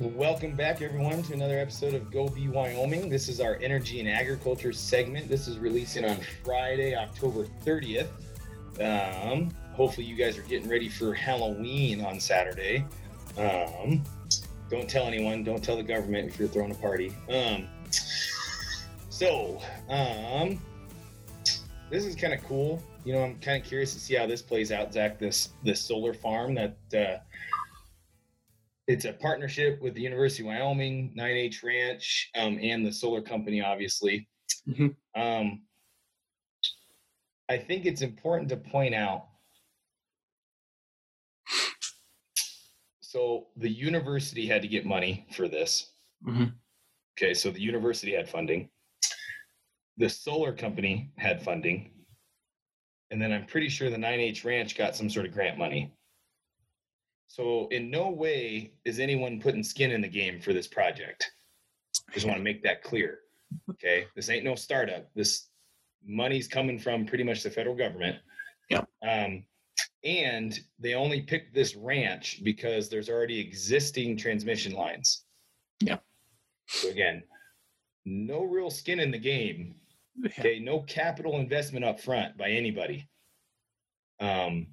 Welcome back, everyone, to another episode of Go Be Wyoming. This is our energy and agriculture segment. This is releasing on Friday, October 30th. Um, hopefully, you guys are getting ready for Halloween on Saturday. Um, don't tell anyone. Don't tell the government if you're throwing a party. Um, so, um, this is kind of cool. You know, I'm kind of curious to see how this plays out, Zach. This this solar farm that uh, it's a partnership with the University of Wyoming, 9H Ranch, um, and the solar company, obviously. Mhm. Um, I think it's important to point out. So the university had to get money for this. Mhm. Okay, so the university had funding. The solar company had funding. And then I'm pretty sure the 9H Ranch got some sort of grant money. So in no way is anyone putting skin in the game for this project. Just want to make that clear. Okay, this ain't no startup. This money's coming from pretty much the federal government. Yep. Um, and they only picked this ranch because there's already existing transmission lines. Yep. So again, no real skin in the game. Yeah. Okay, no capital investment up front by anybody. Um,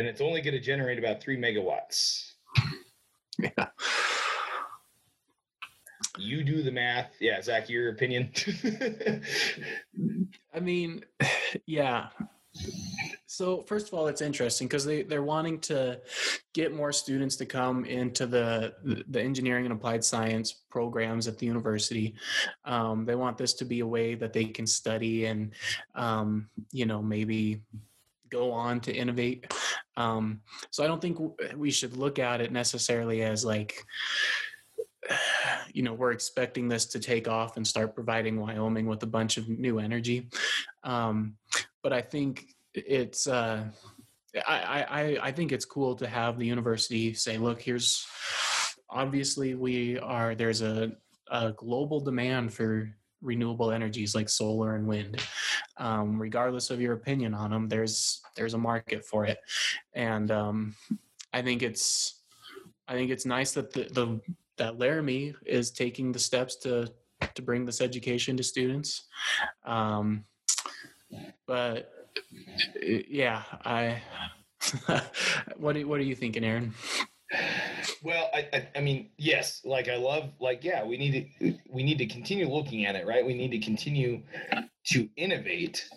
and it's only going to generate about three megawatts. Yeah. You do the math. Yeah, Zach, your opinion? I mean, yeah. So first of all, it's interesting because they they're wanting to get more students to come into the the engineering and applied science programs at the university. Um, they want this to be a way that they can study and um, you know maybe go on to innovate. Um, so I don't think we should look at it necessarily as like you know we're expecting this to take off and start providing Wyoming with a bunch of new energy. Um, but I think it's uh, I, I I think it's cool to have the university say, look, here's obviously we are there's a, a global demand for renewable energies like solar and wind. Um, regardless of your opinion on them, there's there's a market for it, and um, I think it's I think it's nice that the, the that Laramie is taking the steps to to bring this education to students. Um, but yeah, I. what do, what are you thinking, Aaron? well, I, I, I mean, yes. Like, I love, like, yeah, we need to, we need to continue looking at it, right? We need to continue to innovate.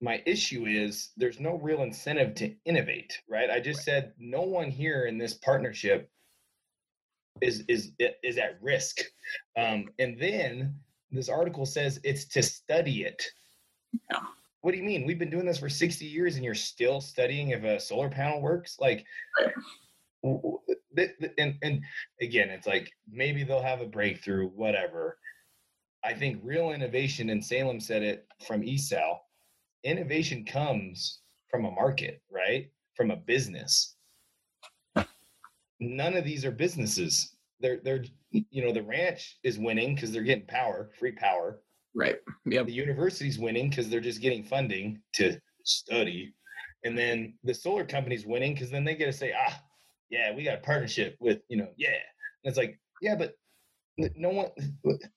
My issue is there's no real incentive to innovate, right? I just said no one here in this partnership is is is at risk. Um, and then this article says it's to study it. What do you mean? We've been doing this for 60 years and you're still studying if a solar panel works? Like w- w- th- th- and and again, it's like maybe they'll have a breakthrough, whatever. I think real innovation, and Salem said it from ESAL, innovation comes from a market, right? From a business none of these are businesses. They're they're you know the ranch is winning because they're getting power, free power. Right. Yep. The university's winning because they're just getting funding to study, and then the solar company's winning because then they get to say, ah, yeah, we got a partnership with you know, yeah. And it's like, yeah, but no one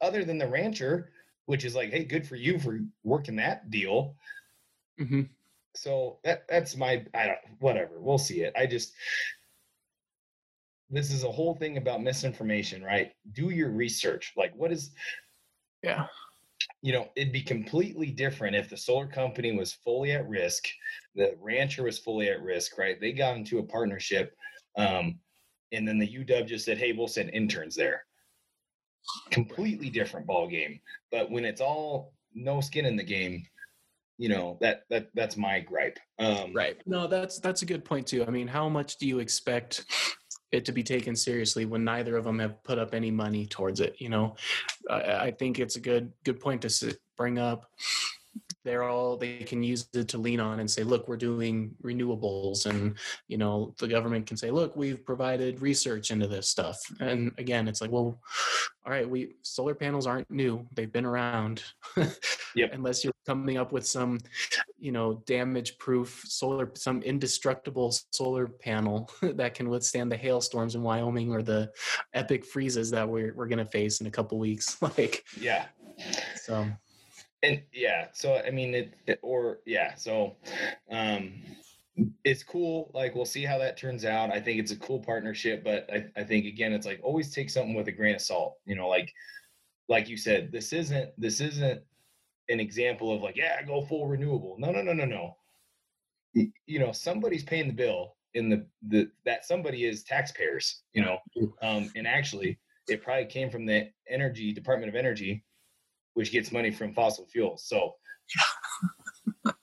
other than the rancher, which is like, hey, good for you for working that deal. hmm So that that's my I don't whatever. We'll see it. I just this is a whole thing about misinformation, right? Do your research. Like what is Yeah. you know, it'd be completely different if the solar company was fully at risk, the rancher was fully at risk, right? They got into a partnership, um, and then the UW just said, "Hey, we'll send interns there." Completely different ball game. But when it's all no skin in the game, you know that that that's my gripe. Um, Right. No, that's that's a good point too. I mean, how much do you expect it to be taken seriously when neither of them have put up any money towards it? You know, I, I think it's a good good point to s- bring up. They're all they can use it to lean on and say, look, we're doing renewables, and you know, the government can say, look, we've provided research into this stuff. And again, it's like, well, all right, we solar panels aren't new; they've been around. Yep. Unless you're coming up with some you know damage proof solar some indestructible solar panel that can withstand the hailstorms in wyoming or the epic freezes that we're, we're going to face in a couple weeks like yeah so and yeah so i mean it, it or yeah so um it's cool like we'll see how that turns out. I think it's a cool partnership but I, I think again it's like always take something with a grain of salt you know like like you said this isn't this isn't an example of like yeah go full renewable. No no no no no. You know somebody's paying the bill in the the that somebody is taxpayers you know? Um and actually it probably came from the energy department of energy which gets money from fossil fuels so but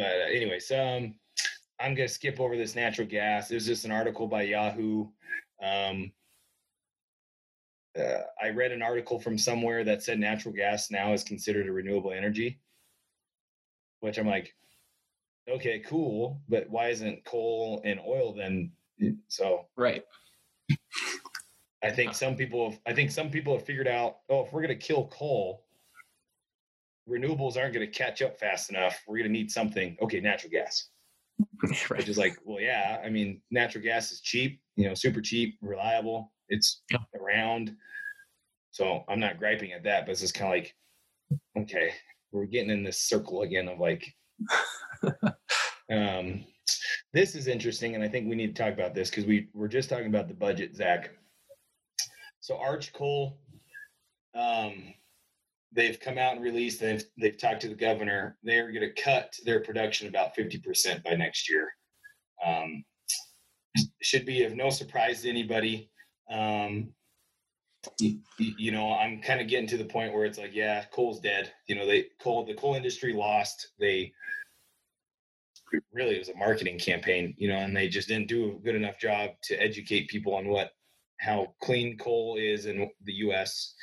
uh, anyways um i'm gonna skip over this natural gas there's just an article by yahoo um uh, I read an article from somewhere that said natural gas now is considered a renewable energy, which I'm like, okay, cool, but why isn't coal and oil then? So right. I think some people have, I think some people have figured out, oh, if we're going to kill coal, renewables aren't going to catch up fast enough. We're going to need something. Okay, natural gas. right. Which is like, well, yeah. I mean, natural gas is cheap, you know, super cheap, reliable. It's yeah. around. So I'm not griping at that, but it's just kind of like, okay, we're getting in this circle again of like, um, this is interesting, and I think we need to talk about this because we we're just talking about the budget, Zach. So Arch Coal, um, they've come out and released. They've they've talked to the governor. They're going to cut their production about fifty percent by next year. Um, should be of no surprise to anybody. Um, you, you, know, I'm kind of getting to the point where it's like, yeah, coal's dead. You know, they coal the coal industry lost. They really it was a marketing campaign, you know, and they just didn't do a good enough job to educate people on what how clean coal is in the U.S.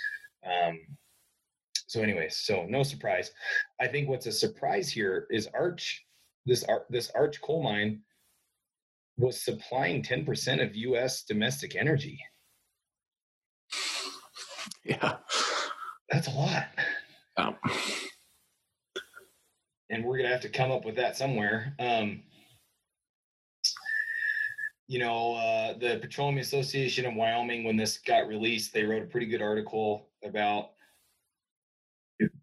Um, so, anyways, so no surprise. I think what's a surprise here is Arch. This Arch, this Arch coal mine was supplying 10% of U.S. domestic energy. Yeah. That's a lot. Um. And we're gonna have to come up with that somewhere. Um, you know, uh, the Petroleum Association of Wyoming, when this got released, they wrote a pretty good article about.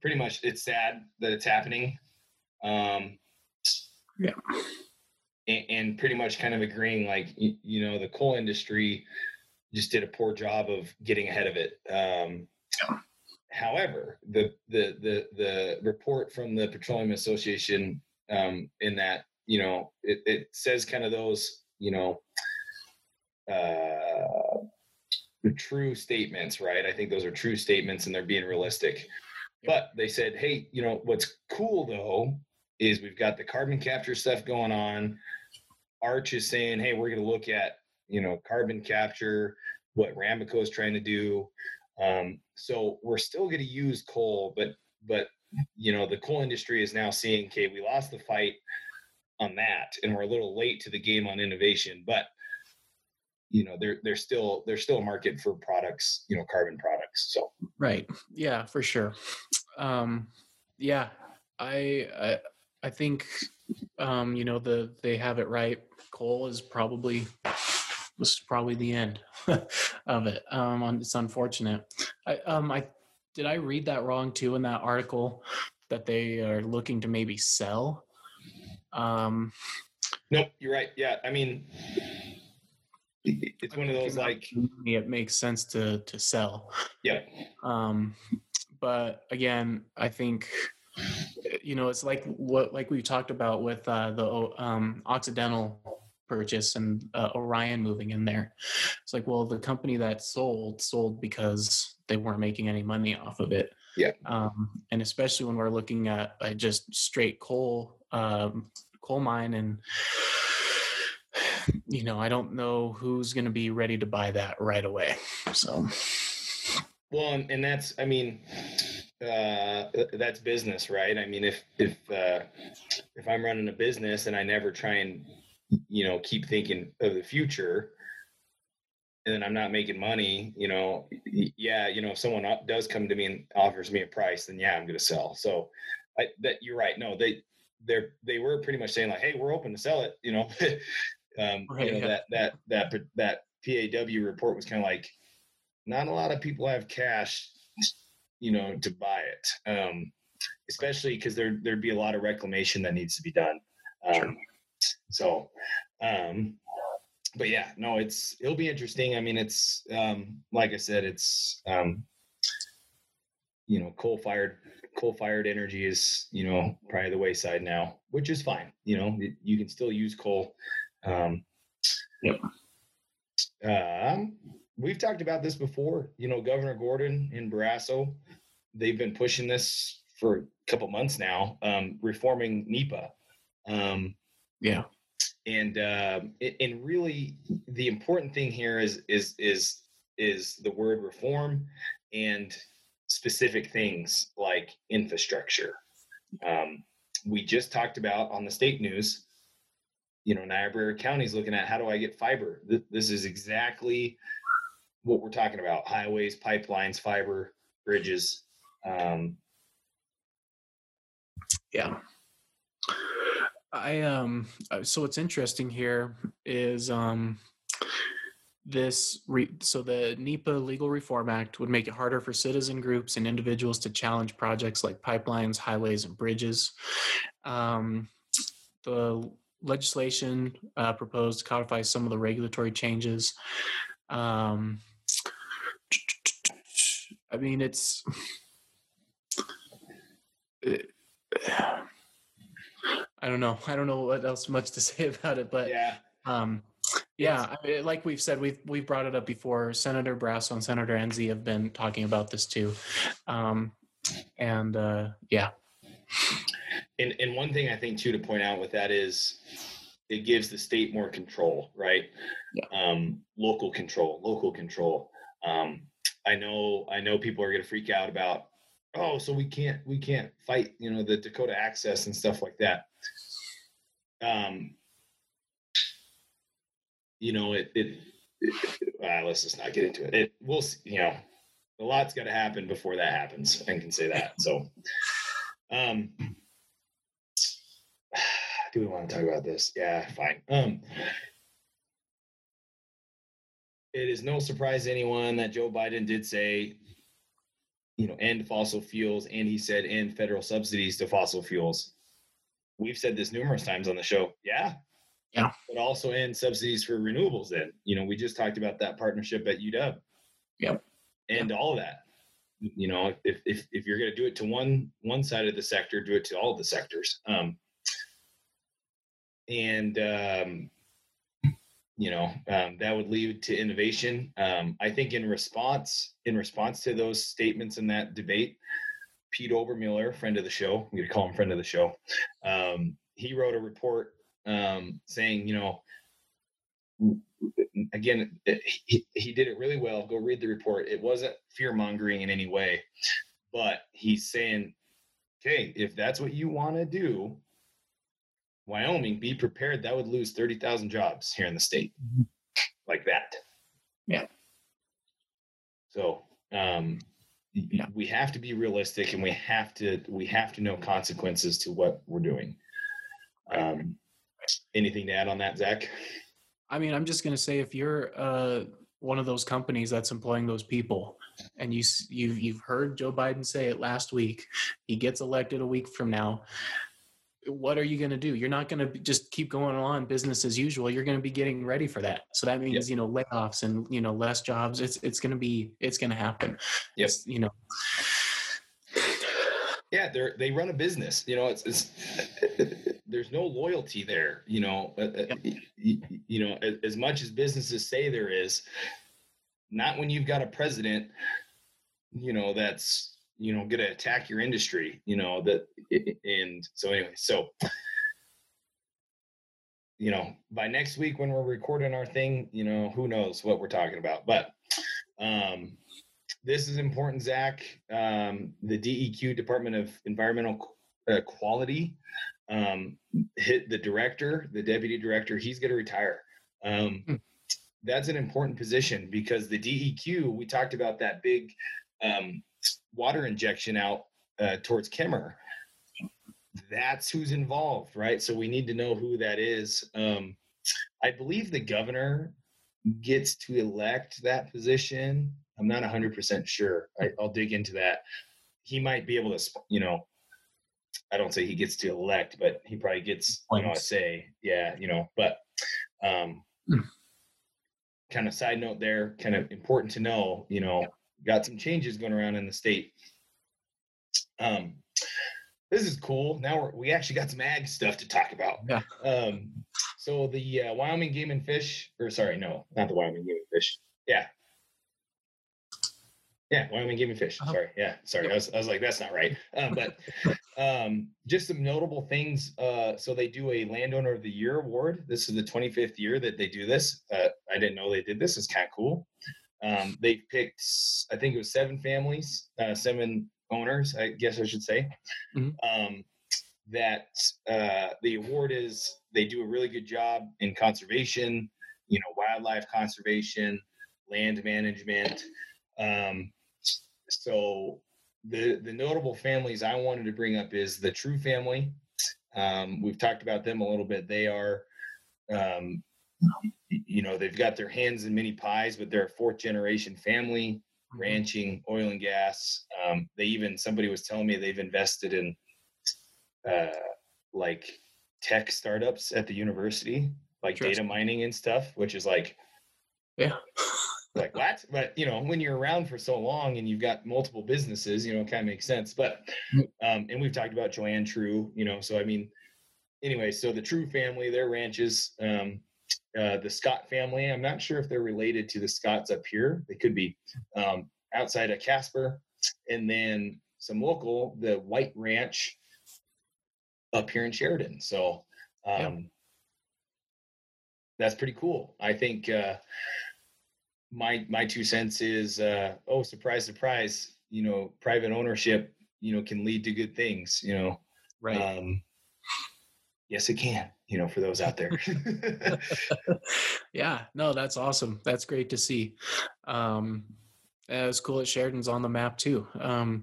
Pretty much, it's sad that it's happening. Um, yeah. And, and pretty much kind of agreeing, like you, you know, the coal industry just did a poor job of getting ahead of it. Um, yeah. However, the, the the the report from the Petroleum Association um, in that you know it, it says kind of those you know uh, true statements, right? I think those are true statements and they're being realistic. But they said, hey, you know what's cool though is we've got the carbon capture stuff going on. Arch is saying, hey, we're going to look at you know carbon capture what Ramaco is trying to do. Um, so we're still going to use coal, but but you know the coal industry is now seeing, okay, we lost the fight on that, and we're a little late to the game on innovation, but you know there there's still there's still a market for products you know carbon products so right yeah for sure um yeah i i, I think um you know the they have it right coal is probably is probably the end of it. Um, it's unfortunate. I, um, I did I read that wrong too in that article that they are looking to maybe sell. Um, nope, you're right. Yeah, I mean, it's one of those like it makes sense to to sell. Yeah. Um, but again, I think you know it's like what like we talked about with uh, the um, Occidental purchase and uh, Orion moving in there. It's like, well, the company that sold sold because they weren't making any money off of it. Yeah. Um, and especially when we're looking at uh, just straight coal um, coal mine and you know, I don't know who's going to be ready to buy that right away. So. Well, and that's I mean uh that's business right? I mean if if uh if i'm running a business and i never try and you know keep thinking of the future and then i'm not making money you know yeah you know if someone does come to me and offers me a price then yeah i'm going to sell. So I, that you're right. No they they're they were pretty much saying like, hey, we're open to sell it. You know, um, Right, you know yeah. that that that that PAW report was kind of like, not a lot of people have cash, you know, to buy it. Um, especially because there there'd be a lot of reclamation that needs to be done. Um, Sure. So, um, but yeah, no, it's it'll be interesting. I mean, it's um, like I said, it's um, you know, coal fired coal fired energy is you know probably the wayside now, which is fine. You know, it- you can still use coal. Um, Yep. Um, we've talked about this before. You know, Governor Gordon in Barrasso, they've been pushing this for a couple months now, um, reforming NEPA. Um, Yeah. and uh, it- and really the important thing here is is is is the word reform and specific things like infrastructure um, we just talked about on the state news you know niobrara county's looking at how do i get fiber Th- this is exactly what we're talking about highways pipelines fiber bridges um, Yeah. I um uh, so what's interesting here is um this re- so the NEPA Legal Reform Act would make it harder for citizen groups and individuals to challenge projects like pipelines, highways, and bridges. Um, the legislation uh, proposed codifies some of the regulatory changes. Um, I mean, it's. I don't know. I don't know what else much to say about it, but yeah um, yeah, I mean, like we've said, we've we've brought it up before. Senator Barrasso and Senator Enzi have been talking about this too, um, and uh, yeah, And and one thing I think too to point out with that is it gives the state more control, right? Yeah. Um, local control, local control. Um, I know I know people are gonna freak out about oh, so we can't we can't fight, you know, the Dakota access and stuff like that. Um, you know, it it, it uh, let's just not get into it. It we'll see, you know, a lot's got to happen before that happens. I can say that. So, um, do we want to talk about this? Yeah, fine. Um, it is no surprise to anyone that Joe Biden did say, you know, end fossil fuels, and he said end federal subsidies to fossil fuels. We've said this numerous times on the show. Yeah. Yeah. But also end subsidies for renewables then. You know, we just talked about that partnership at UW. Yep. And all of that. You know, if if if you're gonna do it to one one side of the sector, do it to all the sectors. Um and um you know um, that would lead to innovation um, i think in response in response to those statements in that debate pete obermueller friend of the show going to call him friend of the show um, he wrote a report um, saying you know again he, he did it really well go read the report it wasn't fear mongering in any way but he's saying okay if that's what you want to do Wyoming, be prepared that would lose 30,000 jobs here in the state like that. Yeah. So, um, Yeah. we have to be realistic and we have to, we have to know consequences to what we're doing. Um, anything to add on that, Zach? I mean, I'm just gonna say if you're uh, one of those companies that's employing those people, and you you you've heard Joe Biden say it last week, he gets elected a week from now. What are you going to do? You're not going to just keep going on business as usual. You're going to be getting ready for that. So that means you know layoffs and you know less jobs. It's it's going to be it's going to happen. Yes, you know. Yeah, they're they run a business. You know, it's, it's there's no loyalty there. You know, uh, uh, y- y- you know, as, as much as businesses say there is, not when you've got a president. You know, that's you know going to attack your industry. You know that, and so anyway, so you know, by next week when we're recording our thing, you know, who knows what we're talking about, but. um this is important, Zach. Um, the DEQ, Department of Environmental uh, Quality, um, hit the director, the deputy director. He's going to retire. Um, Hmm. That's an important position because the DEQ. We talked about that big um, water injection out uh, towards Kemmerer. that's who's involved, right? So we need to know who that is. Um, I believe the governor gets to elect that position. I'm not 100% sure. I, will dig into that. He might be able to, you know, I don't say he gets to elect, but he probably gets, you know, a say. Yeah, you know, but um, mm. kind of side note there, kind of important to know, you know, got some changes going around in the state. Um, this is cool. Now we're, we actually got some ag stuff to talk about. Yeah. Um, so the uh, Wyoming Game and Fish, or sorry, no, not the Wyoming Game and Fish. Yeah. Yeah, Wyoming Game and Fish. Uh-huh. Sorry. Yeah, sorry. Yep. I, was, I was like, that's not right. Um, but um, just some notable things. Uh, so they do a Landowner of the Year award. This is the 25th year that they do this. Uh, I didn't know they did this. It's kind of cool. Um, they picked, I think it was seven families, uh, seven owners, I guess I should say. Mm-hmm. Um, that uh, the award is they do a really good job in conservation, you know, wildlife conservation, land management. Um, so the the notable families I wanted to bring up is the True family. Um, we've talked about them a little bit. They are, um, you know, they've got their hands in many pies, but they're a fourth generation family. Mm-hmm. ranching, oil and gas. Um, they even somebody was telling me they've invested in uh, like tech startups at the university, like data mining and stuff, which is like, yeah, like what? But you know, when you're around for so long and you've got multiple businesses, you know, it kind of makes sense. But mm. um, and we've talked about Joanne True, you know, so I mean, anyway, so the True family, their ranches. Um, uh, the Scott family. I'm not sure if they're related to the Scotts up here. They could be um, outside of Casper. And then some local, the White Ranch up here in Sheridan. So um, yeah. that's pretty cool. I think uh, my my two cents is uh, oh surprise surprise you know private ownership you know can lead to good things you know? Right. Um, yes it can you know for those out there. Yeah no that's awesome. That's great to see. Um it's cool that sheridan's on the map too. Um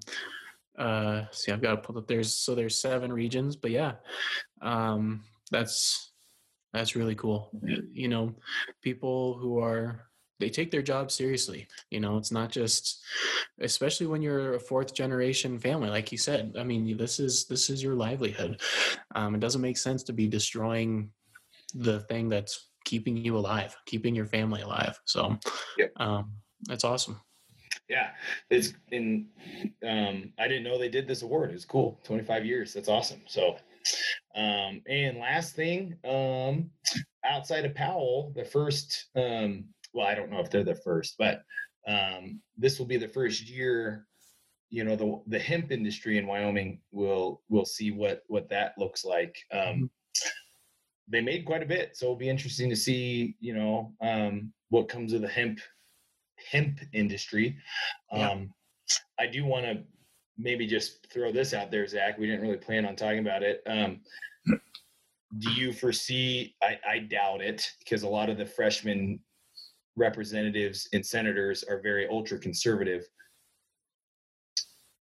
uh see i've got to pull up there's so there's seven regions but yeah um that's that's really cool. You know people who are they take their job seriously you know it's not just especially when you're a fourth generation family like you said i mean this is this is your livelihood um, it doesn't make sense to be destroying the thing that's keeping you alive keeping your family alive so yep. um, that's awesome yeah it's in um, i didn't know they did this award it's cool 25 years that's awesome so um, and last thing um, outside of powell the first um, well, I don't know if they're the first, but um, this will be the first year. You know, the the hemp industry in Wyoming will will see what what that looks like. Um, mm-hmm. They made quite a bit, so it'll be interesting to see. You know, um, what comes of the hemp hemp industry. Yeah. Um, I do want to maybe just throw this out there, Zach. We didn't really plan on talking about it. Um, do you foresee? I, I doubt it because a lot of the freshmen representatives and senators are very ultra conservative.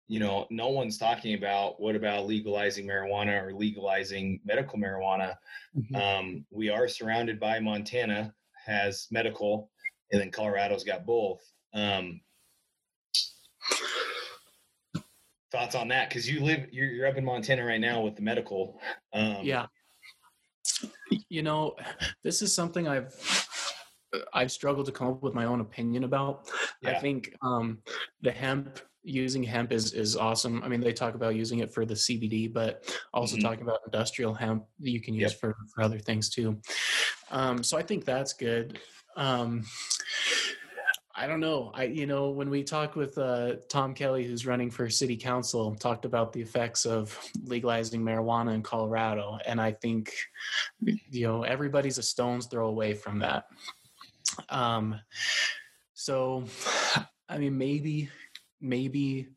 You know no one's talking about what about legalizing marijuana or legalizing medical marijuana? Mm-hmm. um, we are surrounded by montana has medical and then colorado's got both. Um, thoughts on that? Because you live you're, you're, up in montana right now with the medical um, yeah. You know this is something i've I've struggled to come up with my own opinion about. Yeah. I think um, the hemp using hemp is is awesome. I mean, they talk about using it for the CBD, but also mm-hmm. talking about industrial hemp that you can use yep. for for other things too. Um, so I think that's good. Um, I don't know. I you know when we talked with uh, Tom Kelly, who's running for city council, talked about the effects of legalizing marijuana in Colorado, and I think you know everybody's a stone's throw away from that. Um, so, I mean, maybe, maybe,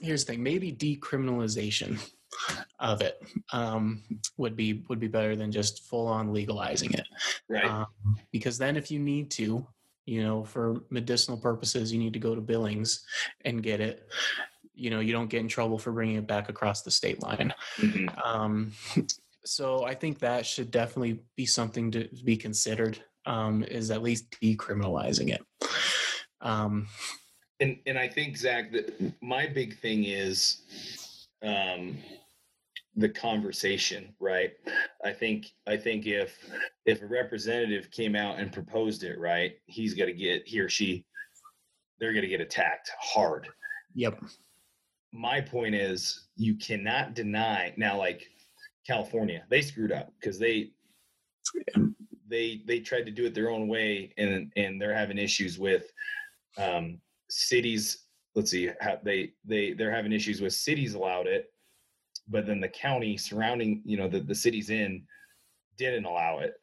here's the thing, maybe decriminalization of it um, would be would be better than just full on legalizing it. Right. Um, because then, if you need to, you know, for medicinal purposes, you need to go to Billings and get it you know you don't get in trouble for bringing it back across the state line. Mhm. Um, so I think that should definitely be something to be considered. Um, is at least decriminalizing it. Um, And and I think Zach, that my big thing is um, the conversation, right? I think I think if if a representative came out and proposed it, right, he's going to get he or she, they're going to get attacked hard. yep. My point is, you cannot deny now, like California, they screwed up because they they they tried to do it their own way, and and they're having issues with um, cities. Let's see how they they they're having issues with cities allowed it, but then the county surrounding you know the the cities in didn't allow it,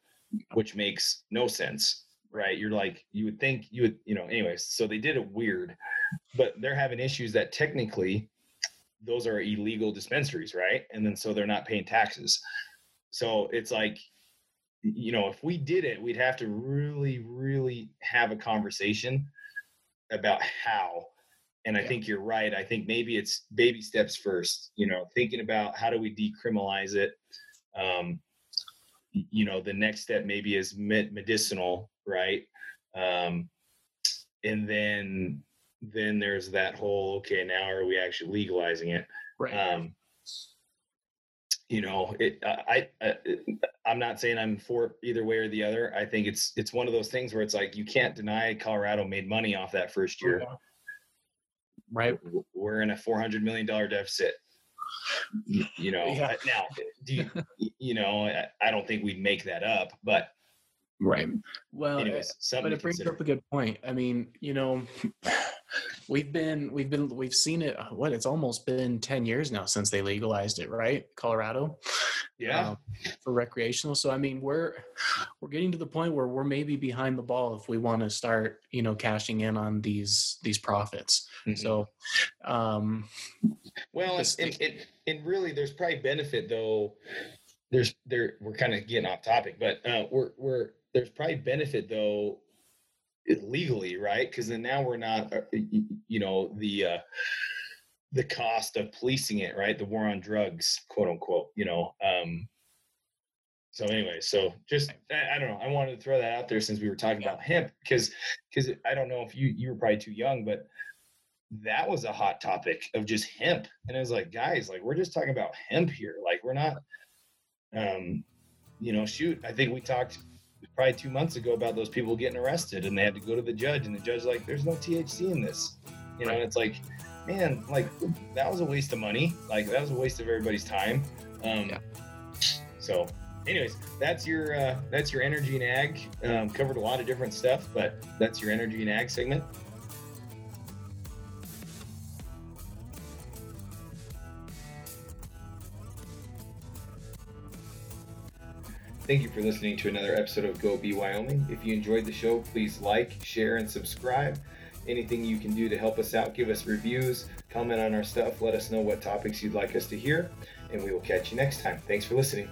which makes no sense, right? You're like you would think you would you know anyways. So they did it weird, but they're having issues that technically those are illegal dispensaries, right? And then so they're not paying taxes. So it's like, you know, if we did it, we'd have to really, really have a conversation about how. And I Yeah. think you're right. I think maybe it's baby steps first, you know, thinking about how do we decriminalize it. Um, you know, the next step maybe is medicinal, right? Um, and then then there's that whole okay now are we actually legalizing it Right. um you know it i i i'm not saying i'm for either way or the other i think it's it's one of those things where it's like you can't deny colorado made money off that first year uh-huh. right. we're in a 400 million dollar deficit you know Yeah. now do you you know I, I don't think we'd make that up but Right. Well, anyways eh, but it brings consider. up a good point. I mean, you know, we've been we've been we've seen it. What it's almost been ten years now since they legalized it, right? Colorado. yeah um, for recreational. So I mean, we're we're getting to the point where we're maybe behind the ball if we want to start, you know, cashing in on these these profits. Mhm. So, um, Well, and, and, and, and really, there's probably benefit though. There's there we're kind of getting off topic, but uh, we're we're there's probably benefit though legally, right? Because then now we're not, uh, you know, the uh, the cost of policing it, right? The war on drugs, quote unquote, you know. Um, so anyway, so just I, I don't know. I wanted to throw that out there since we were talking about hemp because because I don't know if you you were probably too young, but that was a hot topic of just hemp and i was like guys like we're just talking about hemp here like we're not um you know shoot i think we talked probably two months ago about those people getting arrested and they had to go to the judge and the judge like there's no thc in this. You know and it's like man like that was a waste of money. Like that was a waste of everybody's time. Um Yeah. so anyways that's your uh that's your energy and ag. Um covered a lot of different stuff but that's your energy and ag segment Thank you for listening to another episode of Go Be Wyoming. If you enjoyed the show, please like, share, and subscribe. Anything you can do to help us out, give us reviews, comment on our stuff, let us know what topics you'd like us to hear, and we will catch you next time. Thanks for listening.